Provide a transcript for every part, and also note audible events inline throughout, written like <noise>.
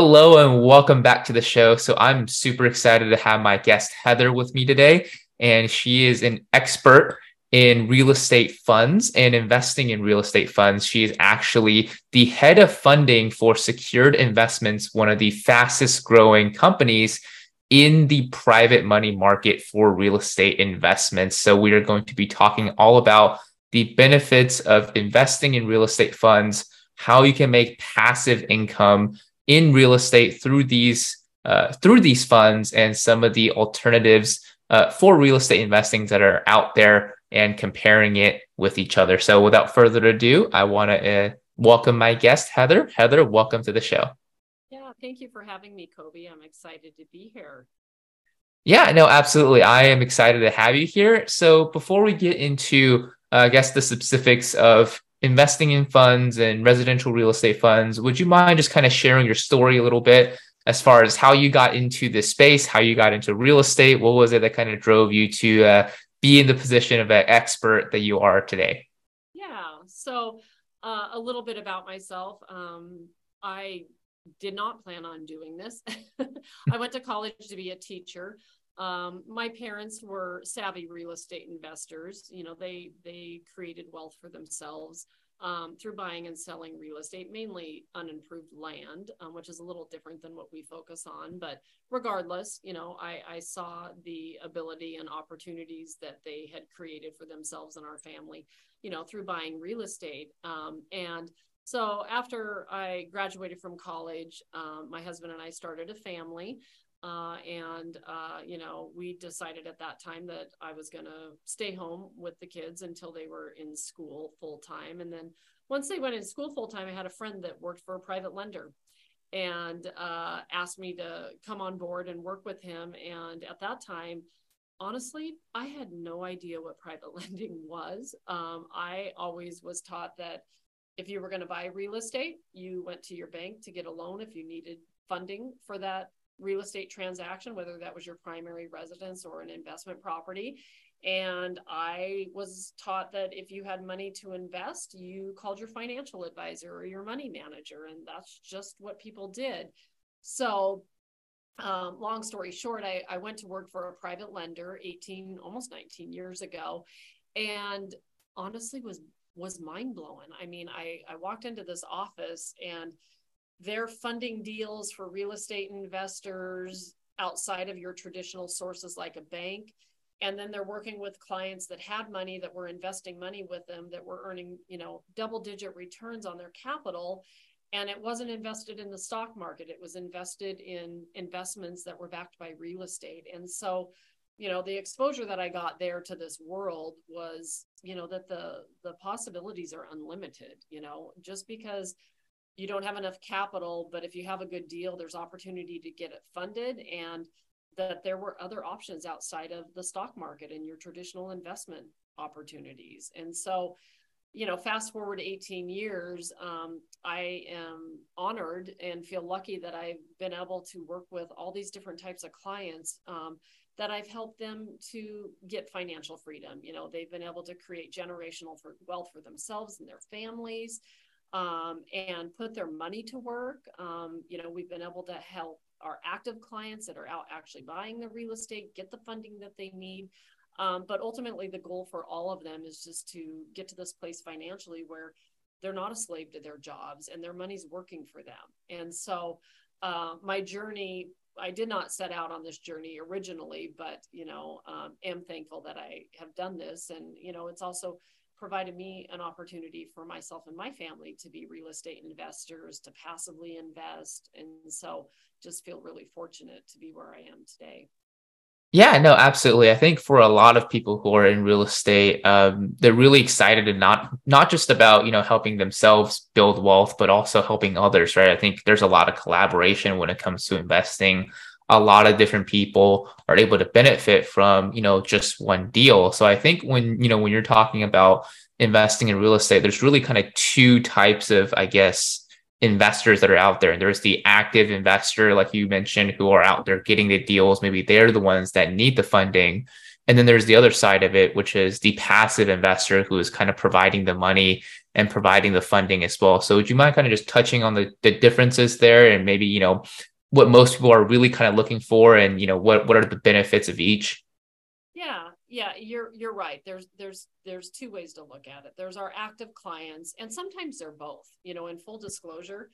Hello and welcome back to the show. So I'm super excited to have my guest Heather with me today, and she is an expert in real estate funds and investing in real estate funds. She is actually the head of funding for Secured Investments, one of the fastest growing companies in the private money market for real estate investments. So we are going to be talking all about the benefits of investing in real estate funds, how you can make passive income in real estate through these uh, through these funds and some of the alternatives uh, for real estate investing that are out there and comparing it with each other. So without further ado, I want to uh, welcome my guest, Heather. Heather, welcome to the show. Yeah, thank you for having me, Kobe. I'm excited to be here. Yeah, no, absolutely. I am excited to have you here. So before we get into, uh, I guess, the specifics of investing in funds and residential real estate funds. Would you mind just kind of sharing your story a little bit as far as how you got into this space, how you got into real estate? What was it that kind of drove you to uh, be in the position of an expert that you are today? Yeah. So, uh, a little bit about myself. Um, I did not plan on doing this. <laughs> I went to college to be a teacher. Um, my parents were savvy real estate investors. You know, they they created wealth for themselves um, through buying and selling real estate, mainly unimproved land, um, which is a little different than what we focus on. But regardless, you know, I, I saw the ability and opportunities that they had created for themselves and our family, you know, through buying real estate. Um, and so after I graduated from college, um, my husband and I started a family. Uh, and, uh, you know, we decided at that time that I was going to stay home with the kids until they were in school full time. And then once they went in school full time, I had a friend that worked for a private lender and uh, asked me to come on board and work with him. And at that time, honestly, I had no idea what private <laughs> lending was. Um, I always was taught that if you were going to buy real estate, you went to your bank to get a loan if you needed funding for that real estate transaction, whether that was your primary residence or an investment property. And I was taught that if you had money to invest, you called your financial advisor or your money manager. And that's just what people did. So, um, long story short, I, I went to work for a private lender 18, almost 19 years ago. And honestly was was mind blowing. I mean, I, I walked into this office and they're funding deals for real estate investors outside of your traditional sources like a bank. And then they're working with clients that had money that were investing money with them that were earning you know double digit returns on their capital. And it wasn't invested in the stock market. It was invested in investments that were backed by real estate. And so you know the exposure that i got there to this world was you know that the the possibilities are unlimited you know just because you don't have enough capital, but if you have a good deal, there's opportunity to get it funded and that there were other options outside of the stock market and your traditional investment opportunities. And so, you know, fast forward 18 years, um, I am honored and feel lucky that I've been able to work with all these different types of clients um, that I've helped them to get financial freedom. You know, they've been able to create generational for wealth for themselves and their families um, and put their money to work. Um, you know, we've been able to help our active clients that are out actually buying the real estate get the funding that they need. Um, but ultimately, the goal for all of them is just to get to this place financially where they're not a slave to their jobs and their money's working for them. And so, uh, my journey, I did not set out on this journey originally, but you know, um, am thankful that I have done this. And you know, it's also provided me an opportunity for myself and my family to be real estate investors, to passively invest. And so just feel really fortunate to be where I am today. Yeah, no, absolutely. I think for a lot of people who are in real estate, um, they're really excited and not not just about you know helping themselves build wealth, but also helping others. Right? I think there's a lot of collaboration when it comes to investing a lot of different people are able to benefit from you know just one deal. So i think when you know when you're talking about investing in real estate there's really kind of two types of i guess investors that are out there. And there's the active investor like you mentioned who are out there getting the deals. Maybe they're the ones that need the funding. And then there's the other side of it which is the passive investor who is kind of providing the money and providing the funding as well. So would you mind kind of just touching on the, the differences there and maybe, you know, what most people are really kind of looking for and, you know, what, what are the benefits of each? Yeah, yeah, you're you're right. There's there's there's two ways to look at it. There's our active clients and sometimes they're both. You know, in full disclosure,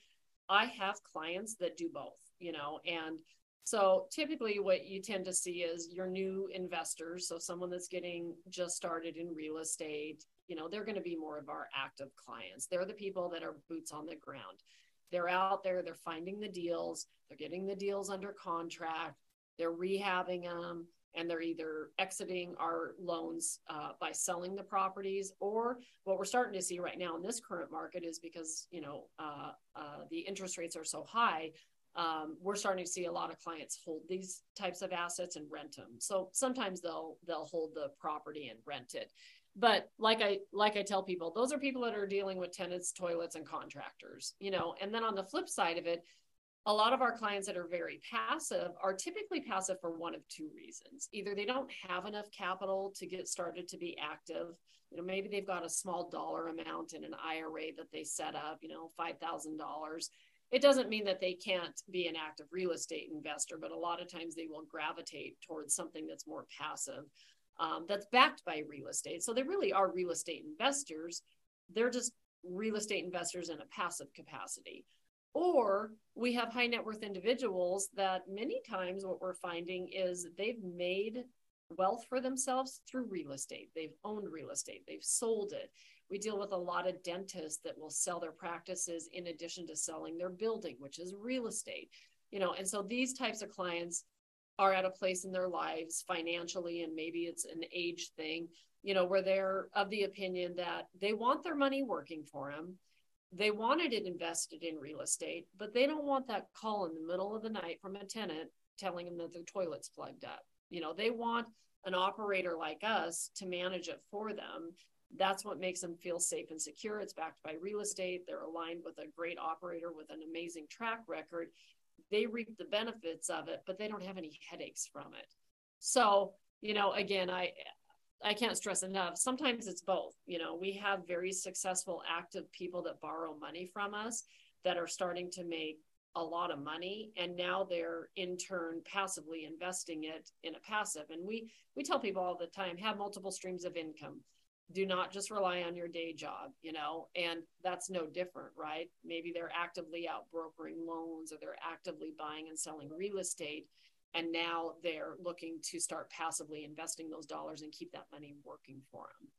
I have clients that do both, you know, and so typically what you tend to see is your new investors, so someone that's getting just started in real estate, you know, they're going to be more of our active clients. They're the people that are boots on the ground. They're out there, they're finding the deals, they're getting the deals under contract, they're rehabbing them, and they're either exiting our loans uh, by selling the properties or what we're starting to see right now in this current market is because you know uh, uh, the interest rates are so high um, we're starting to see a lot of clients hold these types of assets and rent them so sometimes they'll they'll hold the property and rent it but like i like i tell people those are people that are dealing with tenants toilets and contractors you know and then on the flip side of it a lot of our clients that are very passive are typically passive for one of two reasons. Either they don't have enough capital to get started to be active. You know, maybe they've got a small dollar amount in an IRA that they set up, you know, $5,000. It doesn't mean that they can't be an active real estate investor, but a lot of times they will gravitate towards something that's more passive, um, that's backed by real estate. So they really are real estate investors. They're just real estate investors in a passive capacity. Or we have high net worth individuals that many times what we're finding is they've made wealth for themselves through real estate. They've owned real estate, they've sold it. We deal with a lot of dentists that will sell their practices in addition to selling their building, which is real estate. You know, and so these types of clients are at a place in their lives financially, and maybe it's an age thing, you know, where they're of the opinion that they want their money working for them they wanted it invested in real estate, but they don't want that call in the middle of the night from a tenant telling them that the toilet's plugged up. You know, they want an operator like us to manage it for them. That's what makes them feel safe and secure. It's backed by real estate. They're aligned with a great operator with an amazing track record. They reap the benefits of it, but they don't have any headaches from it. So, you know, again, I I can't stress enough. Sometimes it's both. You know, we have very successful, active people that borrow money from us that are starting to make a lot of money and now they're in turn passively investing it in a passive and we we tell people all the time have multiple streams of income do not just rely on your day job you know and that's no different right? Maybe they're actively out brokering loans or they're actively buying and selling real estate and now they're looking to start passively investing those dollars and keep that money working for them.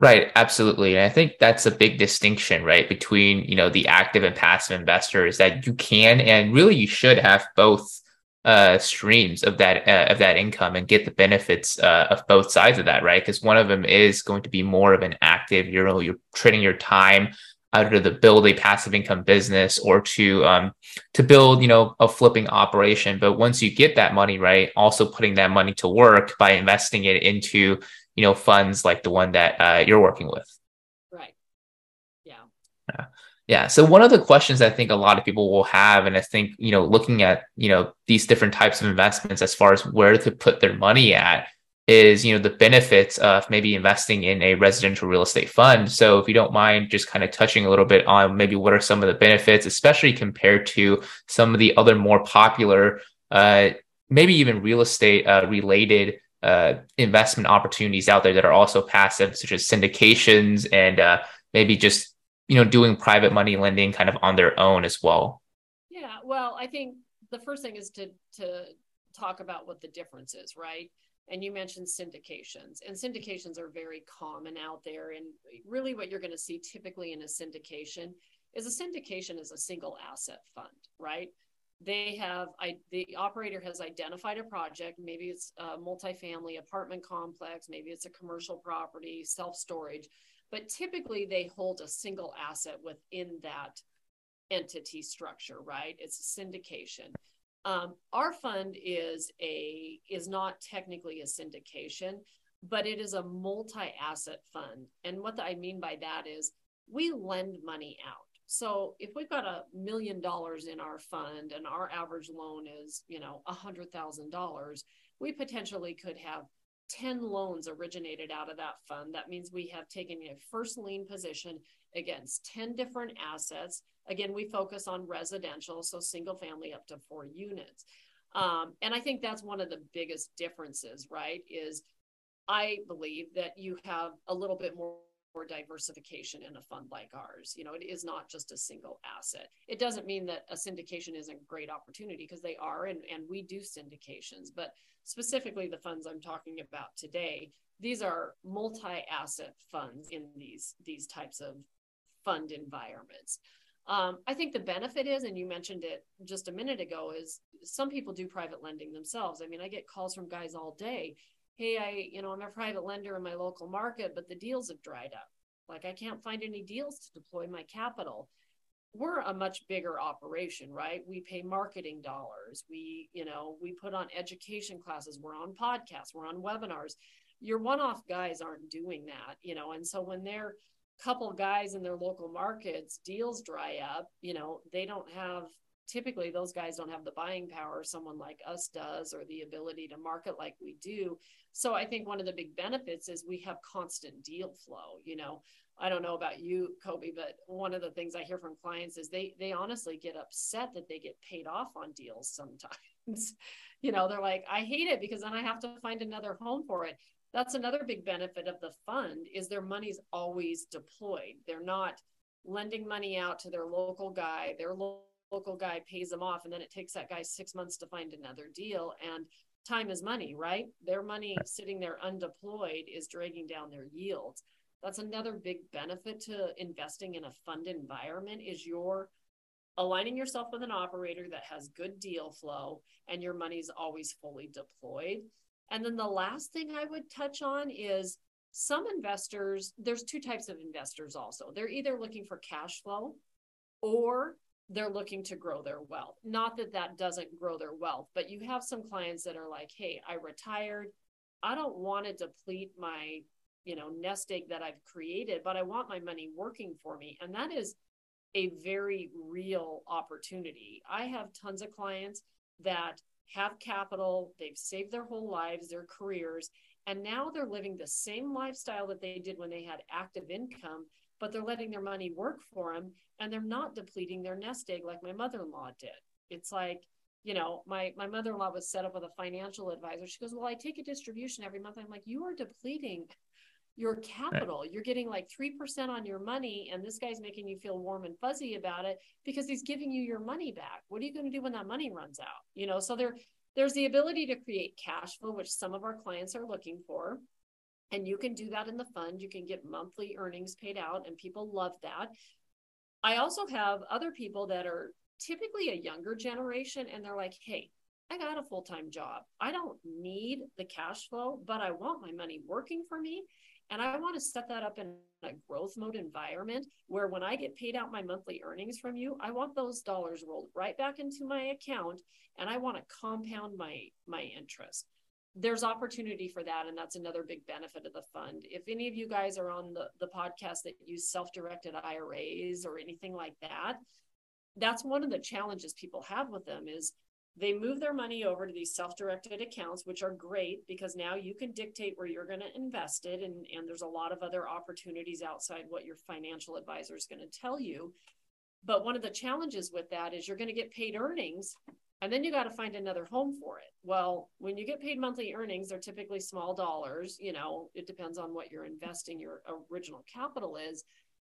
Right absolutely and i think that's a big distinction right between you know the active and passive investors that you can and really you should have both uh, streams of that uh, of that income and get the benefits uh, of both sides of that, right? Because one of them is going to be more of an active. You're you're trading your time either to build a passive income business or to um, to build you know a flipping operation but once you get that money right also putting that money to work by investing it into you know funds like the one that uh, you're working with right Yeah. yeah yeah so one of the questions i think a lot of people will have and i think you know looking at you know these different types of investments as far as where to put their money at is you know the benefits of maybe investing in a residential real estate fund. So if you don't mind just kind of touching a little bit on maybe what are some of the benefits especially compared to some of the other more popular uh, maybe even real estate uh, related uh, investment opportunities out there that are also passive such as syndications and uh, maybe just you know doing private money lending kind of on their own as well. Yeah well i think the first thing is to to talk about what the difference is right? And you mentioned syndications and syndications are very common out there and really what you're going to see typically in a syndication is a syndication is a single asset fund right? They have I, the operator has identified a project maybe it's a multifamily apartment complex maybe it's a commercial property self storage but typically they hold a single asset within that entity structure right it's a syndication um, our fund is a is not technically a syndication, but it is a multi-asset fund. And what I mean by that is we lend money out. So if we've got a million dollars in our fund and our average loan is, you know, a hundred thousand dollars, we potentially could have 10 loans originated out of that fund. That means we have taken a first lien position against 10 different assets. Again, we focus on residential, so single family up to four units. Um, and I think that's one of the biggest differences, right? Is I believe that you have a little bit more more diversification in a fund like ours. You know, it is not just a single asset. It doesn't mean that a syndication isn't a great opportunity because they are, and, and we do syndications, but specifically the funds I'm talking about today, these are multi-asset funds in these these types of fund environments. Um, I think the benefit is, and you mentioned it just a minute ago, is some people do private lending themselves. I mean, I get calls from guys all day hey, I, you know, I'm a private lender in my local market, but the deals have dried up. Like I can't find any deals to deploy my capital. We're a much bigger operation, right? We pay marketing dollars. We, you know, we put on education classes. We're on podcasts. We're on webinars. Your one-off guys aren't doing that, you know, and so when they're couple guys in their local markets deals dry up you know they don't have typically those guys don't have the buying power someone like us does or the ability to market like we do. So i think one of the big benefits is we have constant deal flow you know? I don't know about you kobe but one of the things i hear from clients is they they honestly get upset that they get paid off on deals sometimes. <laughs> You know they're like i hate it because then i have to find another home for it. That's another big benefit of the fund is their money's always deployed. They're not lending money out to their local guy. Their local local guy pays them off and then it takes that guy six months to find another deal and time is money right? Their money sitting there undeployed is dragging down their yields that's another big benefit to investing in a fund environment is you're aligning yourself with an operator that has good deal flow and your money's always fully deployed. And then the last thing i would touch on is some investors there's two types of investors also. They're either looking for cash flow or they're looking to grow their wealth. Not that that doesn't grow their wealth, but you have some clients that are like, "Hey, I retired. I don't want to deplete my, you know, nest egg that I've created, but I want my money working for me." And that is a very real opportunity. I have tons of clients that have capital, they've saved their whole lives, their careers, and now they're living the same lifestyle that they did when they had active income but they're letting their money work for them and they're not depleting their nest egg like my mother-in-law did. It's like, you know, my my mother-in-law was set up with a financial advisor. She goes, "Well, I take a distribution every month." I'm like, "You are depleting your capital. Right. You're getting like 3% on your money and this guy's making you feel warm and fuzzy about it because he's giving you your money back. What are you going to do when that money runs out?" You know, so there there's the ability to create cash flow which some of our clients are looking for and you can do that in the fund. You can get monthly earnings paid out, and people love that. I also have other people that are typically a younger generation, and they're like, hey, I got a full time job. I don't need the cash flow, but I want my money working for me. And I want to set that up in a growth mode environment where when I get paid out my monthly earnings from you, I want those dollars rolled right back into my account and I want to compound my my interest there's opportunity for that and that's another big benefit of the fund. If any of you guys are on the, the podcast that use self-directed iras or anything like that that's one of the challenges people have with them is they move their money over to these self-directed accounts which are great because now you can dictate where you're going to invest it and, and there's a lot of other opportunities outside what your financial advisor is going to tell you. But one of the challenges with that is you're going to get paid earnings and then you got to find another home for it. Well, when you get paid monthly earnings, they're typically small dollars. You know, it depends on what you're investing your original capital is.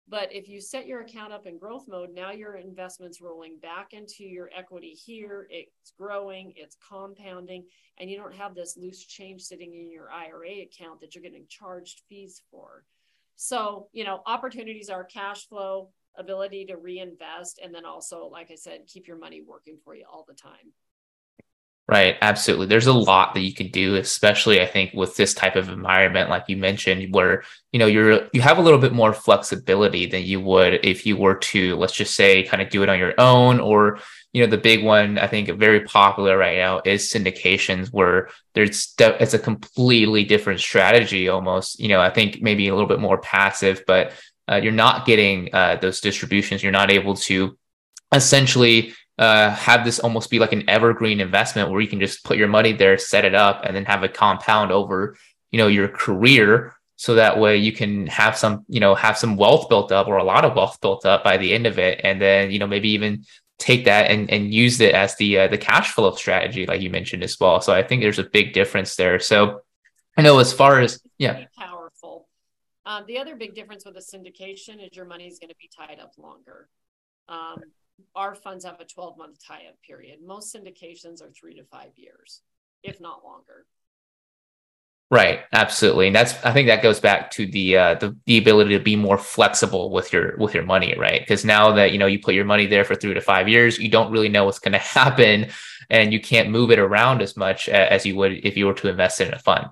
But if you set your account up in growth mode, now your investment's rolling back into your equity here. It's growing, it's compounding, and you don't have this loose change sitting in your IRA account that you're getting charged fees for. So, you know, opportunities are cash flow, ability to reinvest and then also like i said keep your money working for you all the time. Right absolutely. There's a lot that you can do especially i think with this type of environment like you mentioned where you know you're you have a little bit more flexibility than you would if you were to let's just say kind of do it on your own or you know the big one i think very popular right now is syndications where there's it's a completely different strategy almost. You know i think maybe a little bit more passive but uh, you're not getting uh, those distributions. You're not able to essentially uh, have this almost be like an evergreen investment where you can just put your money there, set it up, and then have it compound over you know, your career so that way you can have some you know have some wealth built up or a lot of wealth built up by the end of it. And then you know maybe even take that and and use it as the uh, the cash flow strategy like you mentioned as well. So i think there's a big difference there. So i know as far as yeah um, the other big difference with a syndication is your money is going to be tied up longer um, our funds have a 12 month tie up period most syndications are three to five years if not longer Right, absolutely, and that's I think that goes back to the uh, the the ability to be more flexible with your with your money, right? Because now that you know you put your money there for three to five years, you don't really know what's going <laughs> to happen, and you can't move it around as much as you would if you were to invest in a fund.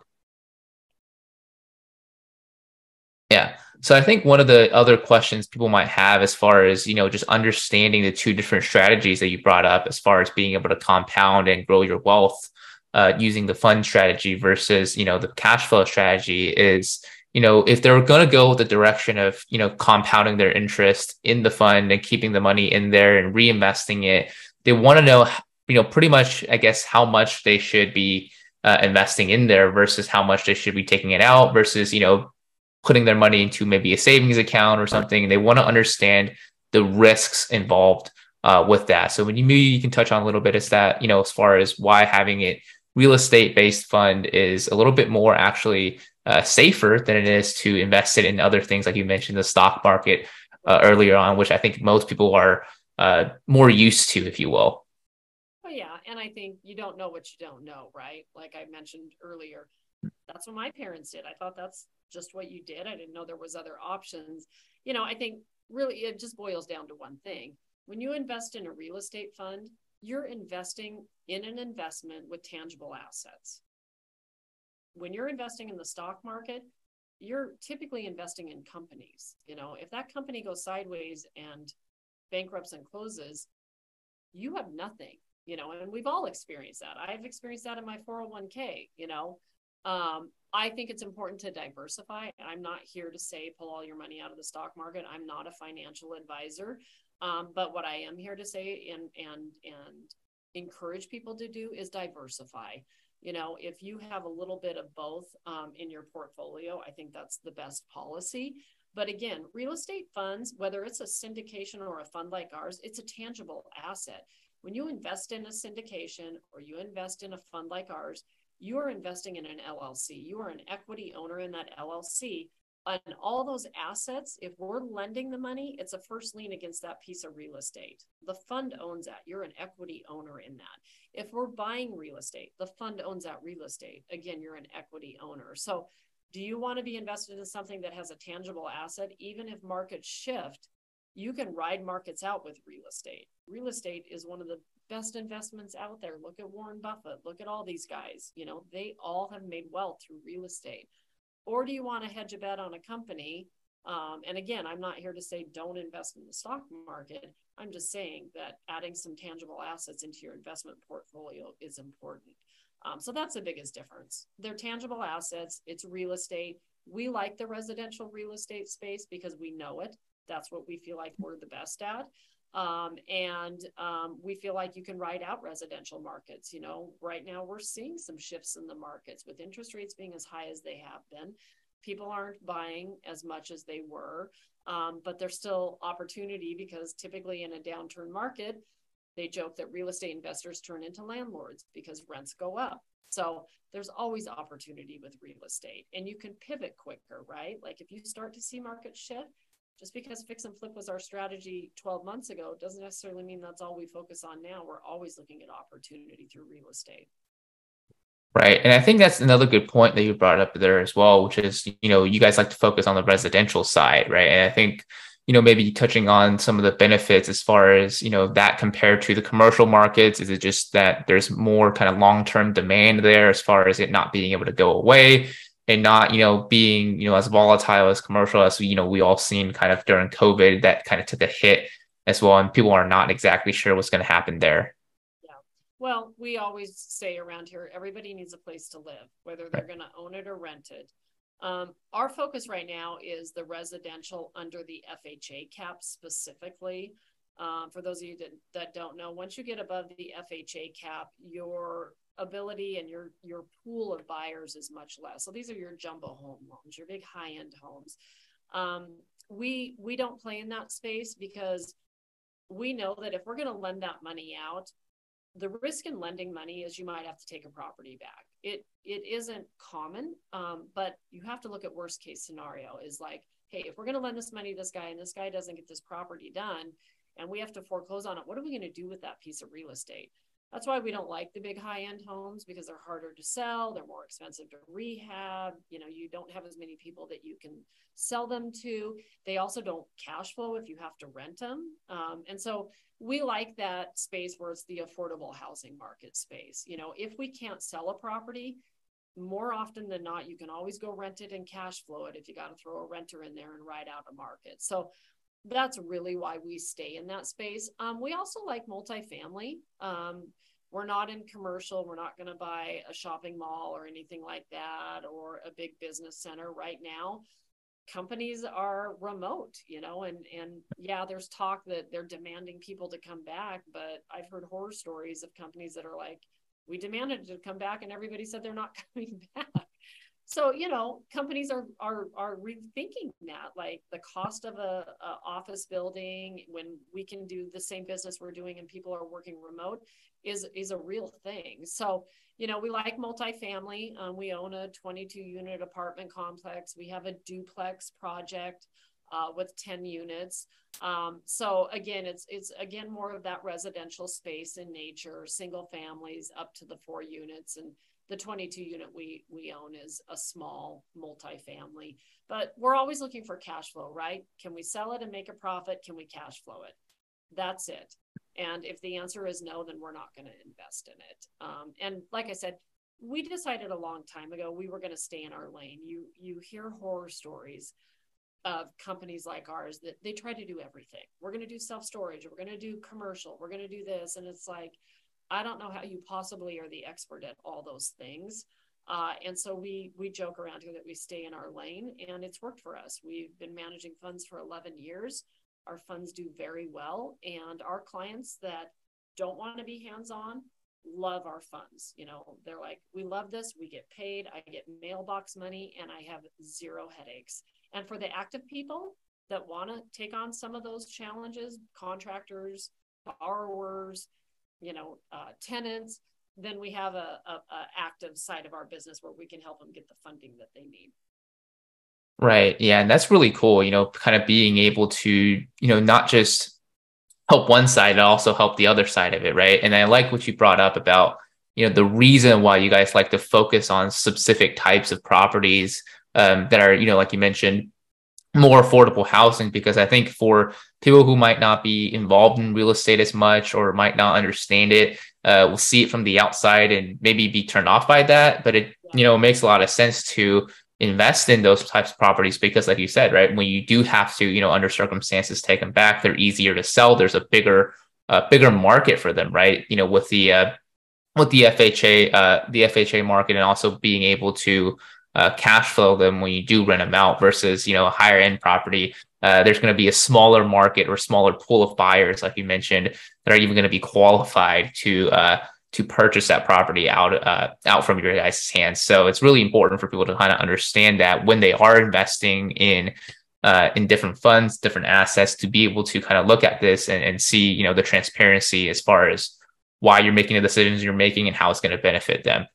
Yeah. So I think one of the other questions people might have as far as, you know, just understanding the two different strategies that you brought up as far as being able to compound and grow your wealth uh, using the fund strategy versus you know the cash flow strategy is you know if they're going to go the direction of you know compounding their interest in the fund and keeping the money in there and reinvesting it they want to know you know pretty much i guess how much they should be uh, investing in there versus how much they should be taking it out versus you know putting their money into maybe a savings account or something and they want to understand the risks involved uh, with that. So when you maybe you can touch on a little bit is that you know as far as why having it real estate based fund is a little bit more actually uh, safer than it is to invest it in other things like you mentioned the stock market uh, earlier on which i think most people are uh, more used to if you will. Oh yeah and i think you don't know what you don't know right? Like i mentioned earlier that's what my parents did i thought that's just what you did i didn't know there was other options you know i think really it just boils down to one thing when you invest in a real estate fund you're investing in an investment with tangible assets. When you're investing in the stock market, you're typically investing in companies. You know, if that company goes sideways and bankrupts and closes, you have nothing, you know, and we've all experienced that. I've experienced that in my 401k, you know. Um, I think it's important to diversify. I'm not here to say pull all your money out of the stock market. I'm not a financial advisor. Um, but what I am here to say and and and encourage people to do is diversify. You know, if you have a little bit of both um, in your portfolio, I think that's the best policy. But again, real estate funds, whether it's a syndication or a fund like ours, it's a tangible asset. When you invest in a syndication or you invest in a fund like ours, you are investing in an LLC. You are an equity owner in that LLC on all those assets, if we're lending the money, it's a first lien against that piece of real estate. The fund owns that. You're an equity owner in that. If we're buying real estate, the fund owns that real estate. Again, you're an equity owner. So, do you want to be invested in something that has a tangible asset? Even if markets shift, you can ride markets out with real estate. Real estate is one of the best investments out there. Look at Warren Buffett, look at all these guys. You know, they all have made wealth through real estate or do you want to hedge a bet on a company? Um, and again, I'm not here to say don't invest in the stock market. I'm just saying that adding some tangible assets into your investment portfolio is important. Um, so that's the biggest difference. They're tangible assets, it's real estate. We like the residential real estate space because we know it. That's what we feel like we're the best at. Um, and um, we feel like you can ride out residential markets. You know, right now we're seeing some shifts in the markets with interest rates being as high as they have been. People aren't buying as much as they were, um, but there's still opportunity because typically in a downturn market, they joke that real estate investors turn into landlords because rents go up. So there's always opportunity with real estate and you can pivot quicker, right? Like if you start to see market shift, just because fix and flip was our strategy 12 months ago doesn't necessarily mean that's all we focus on now. We're always looking at opportunity through real estate. Right. And I think that's another good point that you brought up there as well, which is, you know, you guys like to focus on the residential side, right? And I think, you know, maybe touching on some of the benefits as far as, you know, that compared to the commercial markets. Is it just that there's more kind of long term demand there as far as it not being able to go away? And not you know being you know as volatile as commercial as you know we all seen kind of during covid that kind of took a hit as well and people are not exactly sure what's going to happen there. Yeah. Well we always say around here everybody needs a place to live whether they're right. going to own it or rent it. Um, our focus right now is the residential under the fha cap specifically. Um, for those of you that, that don't know, once you get above the FHA cap, your ability and your your pool of buyers is much less. So these are your jumbo home loans, your big high end homes. Um, we we don't play in that space because we know that if we're going to lend that money out, the risk in lending money is you might have to take a property back. It it isn't common, um, but you have to look at worst case scenario. Is like, hey, if we're going to lend this money to this guy and this guy doesn't get this property done, and we have to foreclose on it, what are we going to do with that piece of real estate? That's why we don't like the big high end homes because they're harder to sell, they're more expensive to rehab. You know, you don't have as many people that you can sell them to. They also don't cash flow if you have to rent them. Um, and so we like that space where it's the affordable housing market space. You know, if we can't sell a property, more often than not, you can always go rent it and cash flow it if you got to throw a renter in there and ride out a market. So that's really why we stay in that space. Um, we also like multifamily. Um, we're not in commercial. We're not going to buy a shopping mall or anything like that or a big business center right now. Companies are remote, you know, and and yeah, there's talk that they're demanding people to come back, but I've heard horror stories of companies that are like, we demanded to come back, and everybody said they're not <laughs> coming back so you know companies are are are rethinking that like the cost of a, a, office building when we can do the same business we're doing and people are working remote is is a real thing. So you know we like multifamily. Um, we own a 22 unit apartment complex. We have a duplex project uh, with 10 units. Um, so again it's it's again more of that residential space in nature single families up to the four units and the 22 unit we we own is a small multifamily but we're always looking for cash flow right? Can we sell it and make a profit? Can we cash flow it? That's it. And if the answer is no then we're not going to invest in it. Um, and like i said we decided a long time ago we were going to stay in our lane. You you hear horror stories of companies like ours that they try to do everything. We're going to do self storage we're going to do commercial we're going to do this and it's like I don't know how you possibly are the expert at all those things. Uh, and so we we joke around here that we stay in our lane, and it's worked for us. We've been managing funds for 11 years. Our funds do very well, and our clients that don't want to be hands-on love our funds. You know, they're like, we love this. We get paid. I get mailbox money, and I have zero headaches. And for the active people that want to take on some of those challenges, contractors, borrowers, you know uh, tenants then we have a, a, a active side of our business where we can help them get the funding that they need. Right. Yeah. And that's really cool you know kind of being able to you know not just help one side but also help the other side of it right? And i like what you brought up about you know the reason why you guys like to focus on specific types of properties um, that are you know like you mentioned more affordable housing because I think for people who might not be involved in real estate as much or might not understand it, uh, will see it from the outside and maybe be turned off by that. But it, you know, makes a lot of sense to invest in those types of properties because, like you said, right, when you do have to, you know, under circumstances take them back, they're easier to sell. There's a bigger, uh, bigger market for them, right? You know, with the uh, with the FHA, uh, the FHA market, and also being able to uh, cash flow them when you do rent them out versus you know a higher end property. Uh, there's going to be a smaller market or smaller pool of buyers like you mentioned that are even going to be qualified to uh, to purchase that property out uh, out from your guys' hands. So it's really important for people to kind of understand that when they are investing in uh, in different funds different assets to be able to kind of look at this and, and see you know the transparency as far as why you're making the decisions you're making and how it's going to benefit them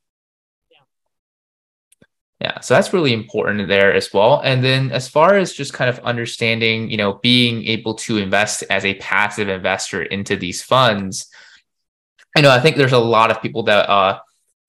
yeah, so that's really important there as well. And then as far as just kind of understanding, you know, being able to invest as a passive investor into these funds, I know I think there's a lot of people that uh,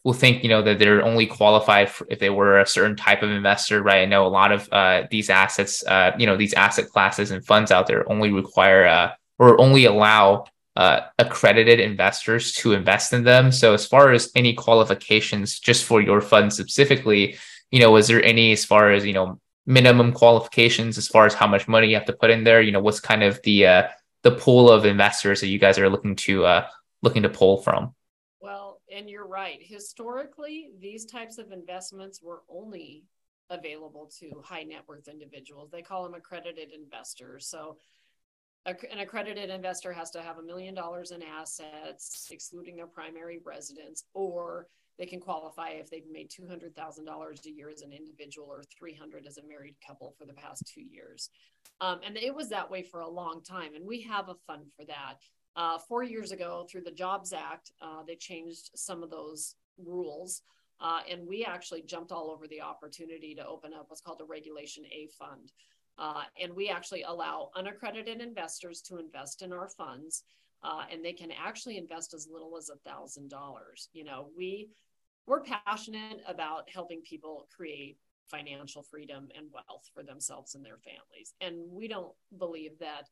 will think, you know, that they're only qualified if they were a certain type of investor, right? I know a lot of uh, these assets, uh, you know, these asset classes and funds out there only require uh, or only allow uh, accredited investors to invest in them. So as far as any qualifications just for your fund specifically, you know, was there any as far as, you know, minimum qualifications as far as how much money you have to put in there? You know, what's kind of the uh, the pool of investors that you guys are looking to uh, looking to pull from? Well, and you're right. Historically, these types of investments were only available to high net worth individuals. They call them accredited investors. So an accredited investor has to have a million dollars in assets, excluding their primary residence, or they can qualify if they've made $200,000 a year as an individual or 300 as a married couple for the past two years. Um, and it was that way for a long time. And we have a fund for that. Uh, four years ago, through the Jobs Act, uh, they changed some of those rules. Uh, and we actually jumped all over the opportunity to open up what's called a Regulation A fund. Uh, and we actually allow unaccredited investors to invest in our funds. Uh, and they can actually invest as little as a thousand dollars. You know, we we're passionate about helping people create financial freedom and wealth for themselves and their families. And we don't believe that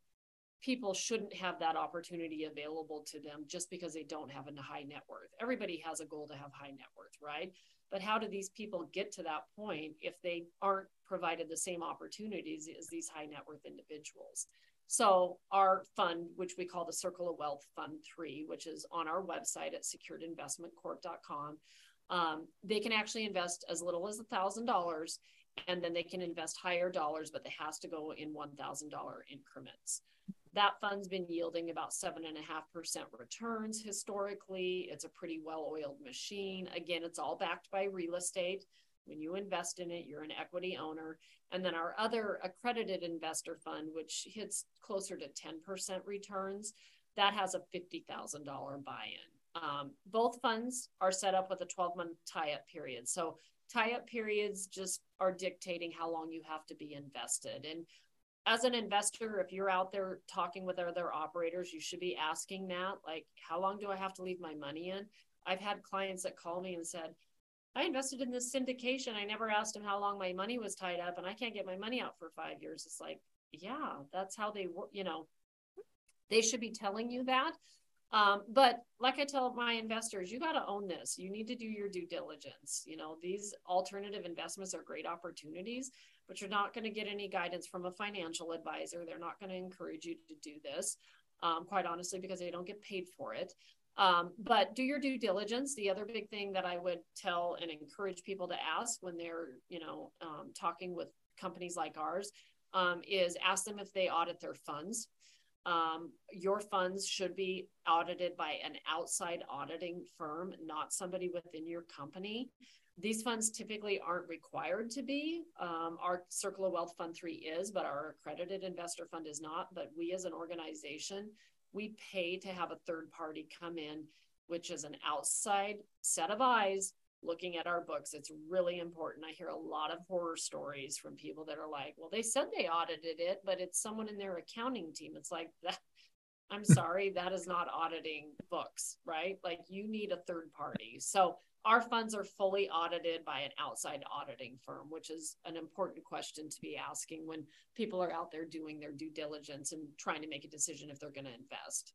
people shouldn't have that opportunity available to them just because they don't have a high net worth. Everybody has a goal to have high net worth, right? But how do these people get to that point if they aren't provided the same opportunities as these high net worth individuals? So, our fund, which we call the Circle of Wealth Fund 3, which is on our website at securedinvestmentcorp.com, um, they can actually invest as little as $1,000 and then they can invest higher dollars, but it has to go in $1,000 increments. That fund's been yielding about 7.5% returns historically. It's a pretty well oiled machine. Again, it's all backed by real estate. When you invest in it, you're an equity owner. And then our other accredited investor fund, which hits closer to 10% returns, that has a $50,000 buy in. Um, both funds are set up with a 12 month tie up period. So tie up periods just are dictating how long you have to be invested. And as an investor, if you're out there talking with other operators, you should be asking that, like, how long do I have to leave my money in? I've had clients that call me and said, I invested in this syndication. I never asked them how long my money was tied up, and I can't get my money out for five years. It's like, yeah, that's how they work. You know, they should be telling you that. Um, but like I tell my investors, you got to own this. You need to do your due diligence. You know, these alternative investments are great opportunities, but you're not going to get any guidance from a financial advisor. They're not going to encourage you to do this, um, quite honestly, because they don't get paid for it. Um, but do your due diligence. The other big thing that I would tell and encourage people to ask when they're, you know, um, talking with companies like ours um, is ask them if they audit their funds um, your funds should be audited by an outside auditing firm, not somebody within your company. These funds typically aren't required to be. Um, our Circle of Wealth Fund 3 is, but our accredited investor fund is not. But we as an organization, we pay to have a third party come in, which is an outside set of eyes looking at our books. It's really important. I hear a lot of horror stories from people that are like, well, they said they audited it, but it's someone in their accounting team. It's like <laughs> that. I'm sorry, that is not auditing books, right? Like you need a third party. So our funds are fully audited by an outside auditing firm, which is an important question to be asking when people are out there doing their due diligence and trying to make a decision if they're going to invest.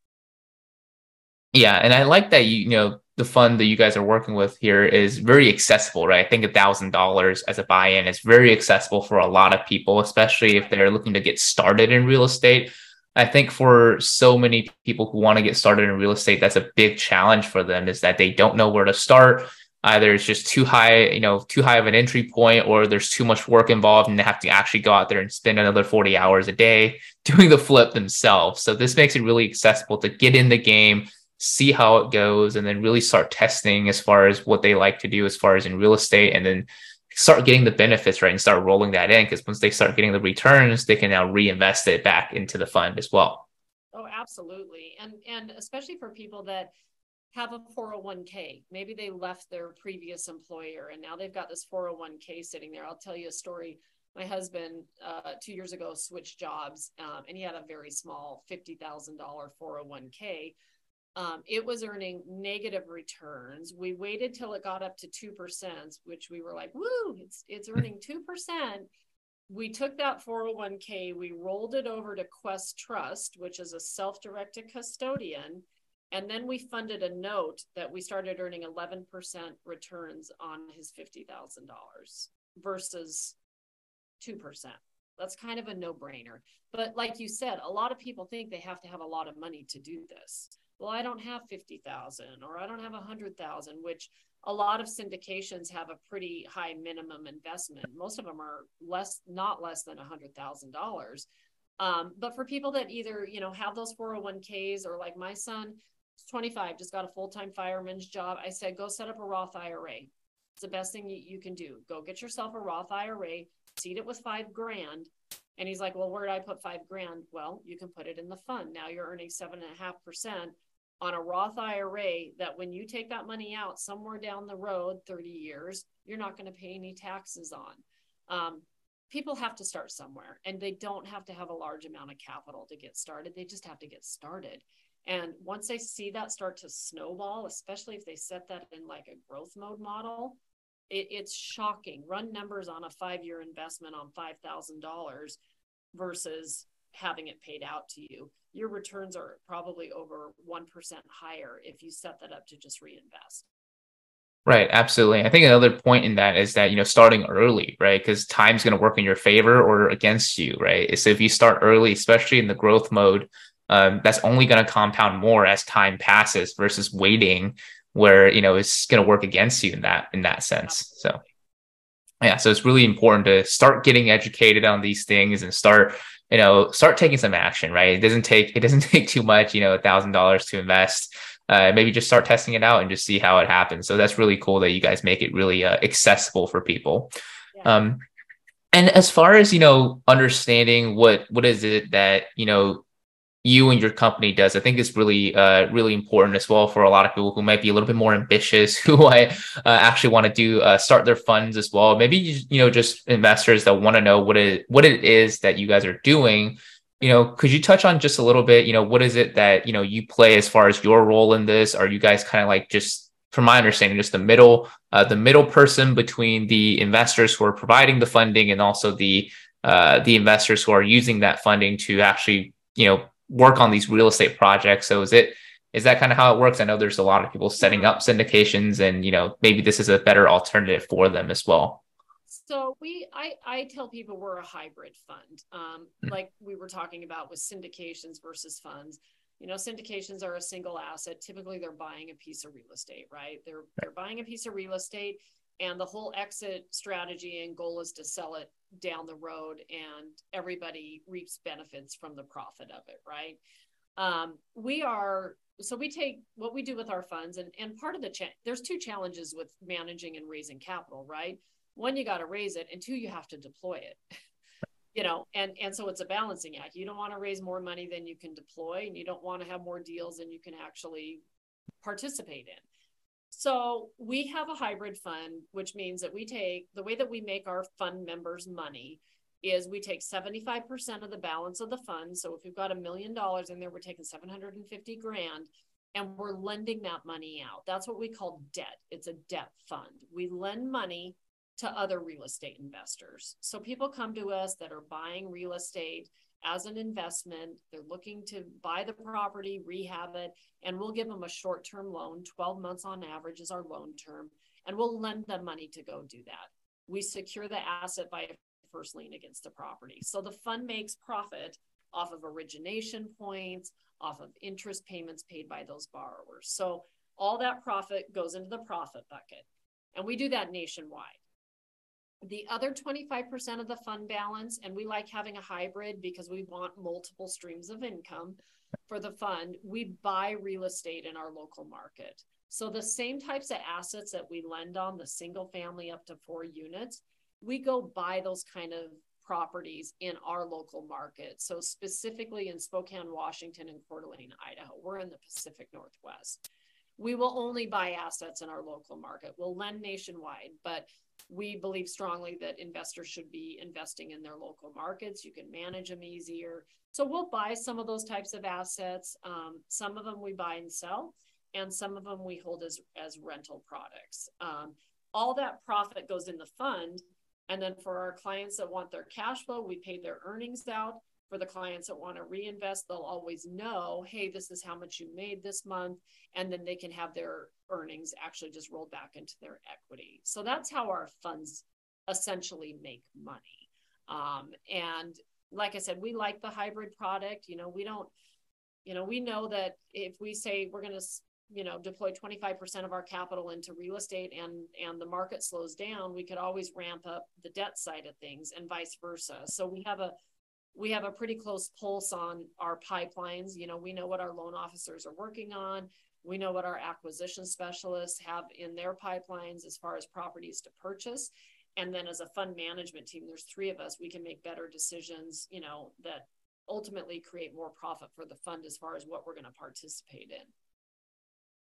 Yeah, and I like that you, you know the fund that you guys are working with here is very accessible, right? I think a thousand dollars as a buy-in is very accessible for a lot of people, especially if they're looking to get started in real estate. I think for so many people who want to get started in real estate, that's a big challenge for them is that they don't know where to start. Either it's just too high, you know, too high of an entry point, or there's too much work involved and they have to actually go out there and spend another 40 hours a day <laughs> doing the flip themselves. So this makes it really accessible to get in the game, see how it goes and then really start testing as far as what they like to do as far as in real estate and then start getting the benefits right and start rolling that in because once they start getting the returns they can now reinvest it back into the fund as well. Oh absolutely. And and especially for people that have a 401k maybe they left their previous employer and now they've got this 401k sitting there. I'll tell you a story. My husband uh, two years ago switched jobs um, and he had a very small $50000 401k um, it was earning negative returns. We waited till it got up to 2%, which we were like, woo, it's, it's <laughs> earning 2%. We took that 401k, we rolled it over to Quest Trust, which is a self directed custodian. And then we funded a note that we started earning 11% returns on his $50,000 versus 2%. That's kind of a no brainer. But like you said, a lot of people think they have to have a lot of money to do this well i don't have 50000 or i don't have 100000 which a lot of syndications have a pretty high minimum investment most of them are less not less than $100000 Um, but for people that either, you know, have those 401ks or like my son, 25, just got a full-time fireman's job. I said, go set up a Roth IRA. It's the best thing you, you can do. Go get yourself a Roth IRA, seed it with five grand. And he's like, well, where did I put five grand? Well, you can put it in the fund. Now you're earning seven and a half percent on a Roth IRA that when you take that money out somewhere down the road, 30 years, you're not going to pay any taxes on. Um, people have to start somewhere and they don't have to have a large amount of capital to get started. They just have to get started. And once they see that start to snowball, especially if they set that in like a growth mode model, it, it's shocking. Run numbers on a five year investment on $5,000 versus having it paid out to you. Your returns are probably over 1% higher if you set that up to just reinvest. Right, absolutely. I think another point in that is that, you know, starting early, right? Because time's going to work in your favor or against you, right? So if you start early, especially in the growth mode, um, that's only going to compound more as time passes versus waiting where, you know, it's going to work against you in that, in that sense. So yeah, so it's really important to start getting educated on these things and start, you know, start taking some action, right? It doesn't take, it doesn't <laughs> take too much, you know, a thousand dollars to invest uh, maybe just start testing it out and just see how it happens. So that's really cool that you guys make it really uh, accessible for people. Yeah. Um, and as far as you know, understanding what what is it that you know you and your company does, I think is really uh, really important as well for a lot of people who might be a little bit more ambitious, <laughs> who might uh, actually want to do uh, start their funds as well. Maybe you know just investors that want to know what it what it is that you guys are doing you know, could you touch on just a little bit, you know, what is it that, you know, you play as far as your role in this? Are you guys kind of like just from my understanding, just the middle, uh, the middle person between the investors who are providing the funding and also the uh, the investors who are using that funding to actually, you know, work on these real estate projects. So is it is that kind of how it works? I know there's a lot of people setting up syndications, and you know, maybe this is a better alternative for them as well. So we, I, I tell people we're a hybrid fund, um, mm-hmm. like we were talking about with syndications versus funds. You know, syndications are a single asset. Typically, they're buying a piece of real estate, right? They're they're buying a piece of real estate, and the whole exit strategy and goal is to sell it down the road, and everybody reaps benefits from the profit of it, right? Um, we are so we take what we do with our funds, and and part of the cha- there's two challenges with managing and raising capital, right? one you got to raise it and two you have to deploy it <laughs> you know and and so it's a balancing act you don't want to raise more money than you can deploy and you don't want to have more deals than you can actually participate in so we have a hybrid fund which means that we take the way that we make our fund members money is we take 75% of the balance of the fund. So if we've got a million dollars in there we're taking 750 grand and we're lending that money out. That's what we call debt. It's a debt fund. We lend money to other real estate investors. So people come to us that are buying real estate as an investment. They're looking to buy the property, rehab it, and we'll give them a short term loan. 12 months on average is our loan term, and we'll lend them money to go do that. We secure the asset by a first lien against the property. So the fund makes profit off of origination points, off of interest payments paid by those borrowers. So all that profit goes into the profit bucket. And we do that nationwide. The other 25% of the fund balance, and we like having a hybrid because we want multiple streams of income for the fund, we buy real estate in our local market. So the same types of assets that we lend on, the single family up to four units, we go buy those kind of properties in our local market. So specifically in Spokane, Washington, and Coeur d'Alene, Idaho, we're in the Pacific Northwest. We will only buy assets in our local market. We'll lend nationwide, but we believe strongly that investors should be investing in their local markets. You can manage them easier. So we'll buy some of those types of assets. Um, some of them we buy and sell, and some of them we hold as, as rental products. Um, all that profit goes in the fund. And then for our clients that want their cash flow, we pay their earnings out for the clients that want to reinvest, they'll always know, hey, this is how much you made this month. And then they can have their earnings actually just rolled back into their equity. So that's how our funds essentially make money. Um, and like I said, we like the hybrid product. You know, we don't, you know, we know that if we say we're going to, you know, deploy 25% of our capital into real estate and and the market slows down, we could always ramp up the debt side of things and vice versa. So we have a we have a pretty close pulse on our pipelines. You know, we know what our loan officers are working on. We know what our acquisition specialists have in their pipelines as far as properties to purchase. And then as a fund management team, there's three of us, we can make better decisions, you know, that ultimately create more profit for the fund as far as what we're going to participate in.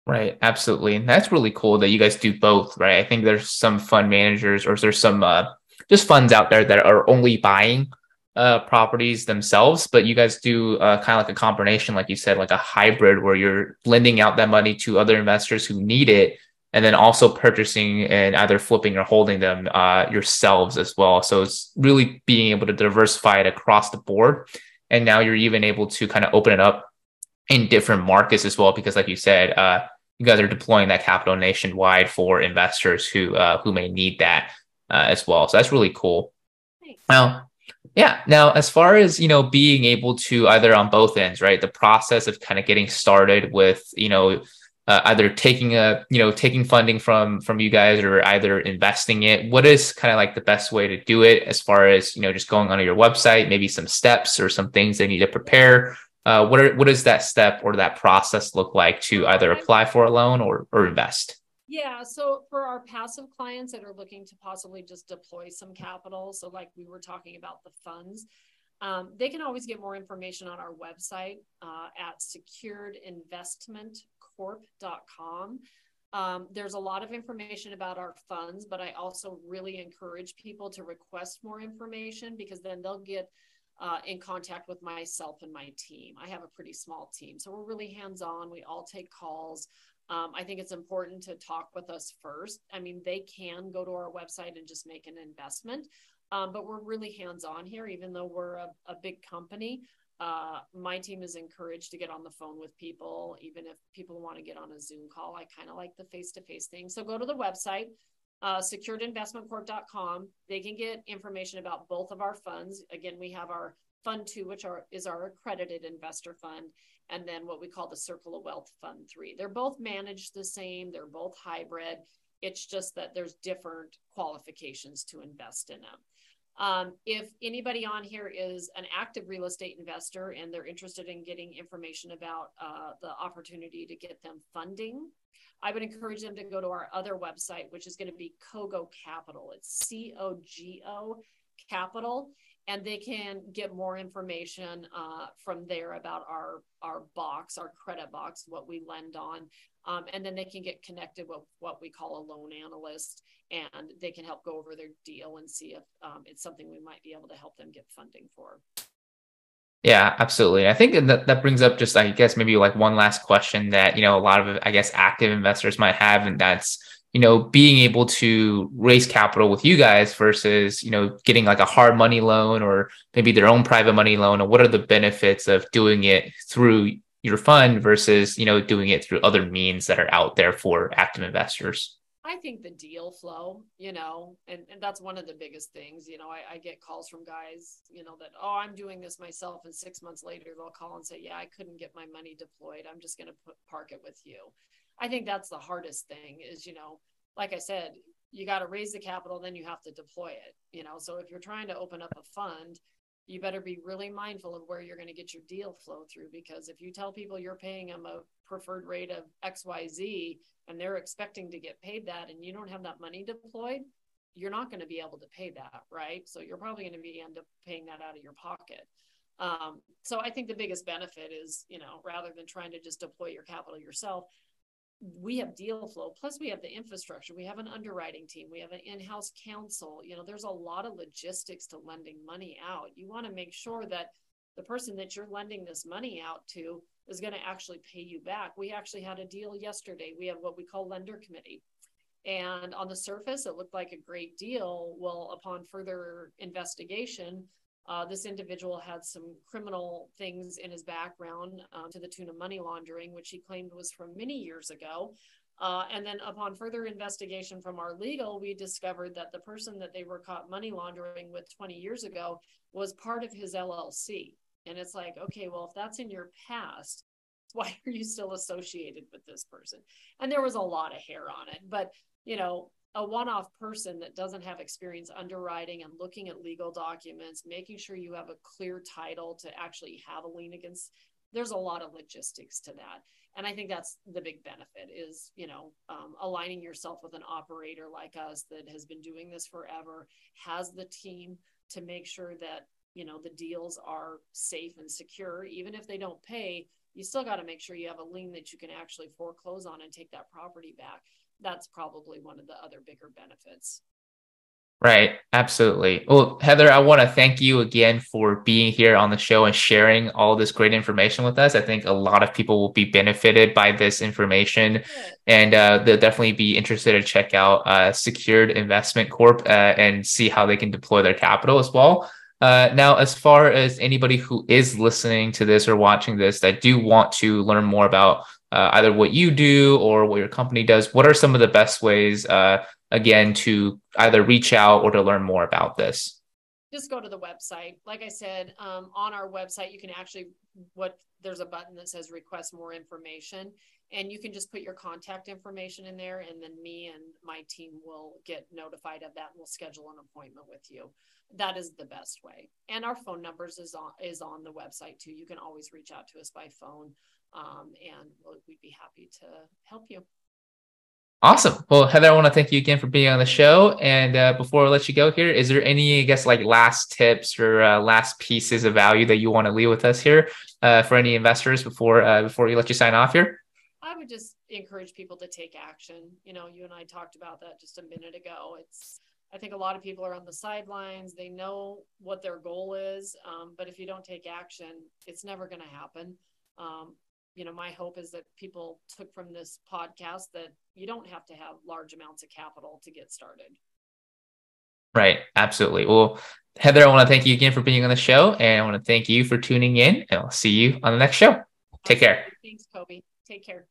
Right, absolutely. And that's really cool that you guys do both, right? I think there's some fund managers or there's some uh, just funds out there that are only buying uh, properties themselves, but you guys do uh, kind of like a combination, like you said, like a hybrid where you're lending out that money to other investors who need it, and then also purchasing and either flipping or holding them uh, yourselves as well. So it's really being able to diversify it across the board, and now you're even able to kind of open it up in different markets as well, because like you said, uh, you guys are deploying that capital nationwide for investors who uh, who may need that uh, as well. So that's really cool. Now yeah. Now, as far as, you know, being able to either on both ends, right, the process of kind of getting started with, you know, uh, either taking a, you know, taking funding from from you guys or either investing it, what is kind of like the best way to do it as far as, you know, just going onto your website, maybe some steps or some things they need to prepare. Uh, what are, what does that step or that process look like to either apply for a loan or or invest? Yeah. So for our passive clients that are looking to possibly just deploy some capital, so like we were talking about the funds, um, they can always get more information on our website uh, at securedinvestmentcorp.com. Um, there's a lot of information about our funds, but I also really encourage people to request more information because then they'll get uh, in contact with myself and my team. I have a pretty small team, so we're really hands on. We all take calls. Um, I think it's important to talk with us first. I mean, they can go to our website and just make an investment, um, but we're really hands on here, even though we're a, a big company. Uh, my team is encouraged to get on the phone with people, even if people want to get on a Zoom call. I kind of like the face to face thing. So go to the website, uh, securedinvestmentcorp.com. They can get information about both of our funds. Again, we have our Fund Two, which are, is our accredited investor fund, and then what we call the Circle of Wealth Fund 3. They're both managed the same, they're both hybrid. It's just that there's different qualifications to invest in them. Um, if anybody on here is an active real estate investor and they're interested in getting information about uh, the opportunity to get them funding, I would encourage them to go to our other website, which is going to be Cogo Capital. It's C O G O Capital and they can get more information uh, from there about our our box, our credit box, what we lend on, um, and then they can get connected with what we call a loan analyst, and they can help go over their deal and see if um, it's something we might be able to help them get funding for. Yeah, absolutely. I think that that brings up just, I guess, maybe like one last question that you know a lot of I guess active investors might have, and that's you know, being able to raise capital with you guys versus, you know, getting like a hard money loan or maybe their own private money loan, or what are the benefits of doing it through your fund versus, you know, doing it through other means that are out there for active investors? I think the deal flow, you know, and, and that's one of the biggest things. You know, I, I get calls from guys, you know, that, oh, I'm doing this myself. And six months later, they'll call and say, yeah, I couldn't get my money deployed. I'm just going to park it with you. I think that's the hardest thing is, you know, like I said, you got to raise the capital, then you have to deploy it, you know. So if you're trying to open up a fund, you better be really mindful of where you're going to get your deal flow through because if you tell people you're paying them a preferred rate of XYZ and they're expecting to get paid that and you don't have that money deployed, you're not going to be able to pay that, right? So you're probably going to be end up paying that out of your pocket. Um, so I think the biggest benefit is, you know, rather than trying to just deploy your capital yourself, we have deal flow plus we have the infrastructure we have an underwriting team we have an in-house counsel you know there's a lot of logistics to lending money out you want to make sure that the person that you're lending this money out to is going to actually pay you back we actually had a deal yesterday we have what we call lender committee and on the surface it looked like a great deal well upon further investigation uh, this individual had some criminal things in his background uh, to the tune of money laundering, which he claimed was from many years ago. Uh, and then, upon further investigation from our legal, we discovered that the person that they were caught money laundering with 20 years ago was part of his LLC. And it's like, okay, well, if that's in your past, <laughs> why are you still associated with this person? And there was a lot of hair on it. But, you know, a one-off person that doesn't have experience underwriting and looking at legal documents making sure you have a clear title to actually have a lien against there's a lot of logistics to that and i think that's the big benefit is you know um, aligning yourself with an operator like us that has been doing this forever has the team to make sure that you know the deals are safe and secure even if they don't pay you still got to make sure you have a lien that you can actually foreclose on and take that property back that's probably one of the other bigger benefits Right, absolutely. Well, Heather, I want to thank you again for being here on the show and sharing all this great information with us. I think a lot of people will be benefited by this information, and uh, they'll definitely be interested to check out uh, Secured Investment Corp uh, and see how they can deploy their capital as well. Uh, now, as far as anybody who is listening to this or watching this that do want to learn more about uh, either what you do or what your company does, what are some of the best ways uh, again to either reach out or to learn more about this? Just go to the website. Like I said, um, on our website, you can actually what there's a button that says request more information, and you can just put your contact information in there, and then me and my team will get notified of that, and we'll schedule an appointment with you. That is the best way. And our phone numbers is on is on the website too. You can always reach out to us by phone, um, and we'll, we'd be happy to help you. Awesome. Well, Heather, I want to thank you again for being on the show. And uh, before I let you go here, is there any, I guess, like last tips or uh, last pieces of value that you want to leave with us here uh, for any investors before uh, before we let you sign off here? I would just encourage people to take action. You know, you and I talked about that just a minute ago. It's I think a lot of people are on the sidelines. They know what their goal is, um, but if you don't take action, it's never going to happen. Um, you know, my hope is that people took from this podcast that you don't have to have large amounts of capital to get started. Right. Absolutely. Well, Heather, I want to thank you again for being on the show. And I want to thank you for tuning in. And I'll see you on the next show. Take care. Thanks, Kobe. Take care.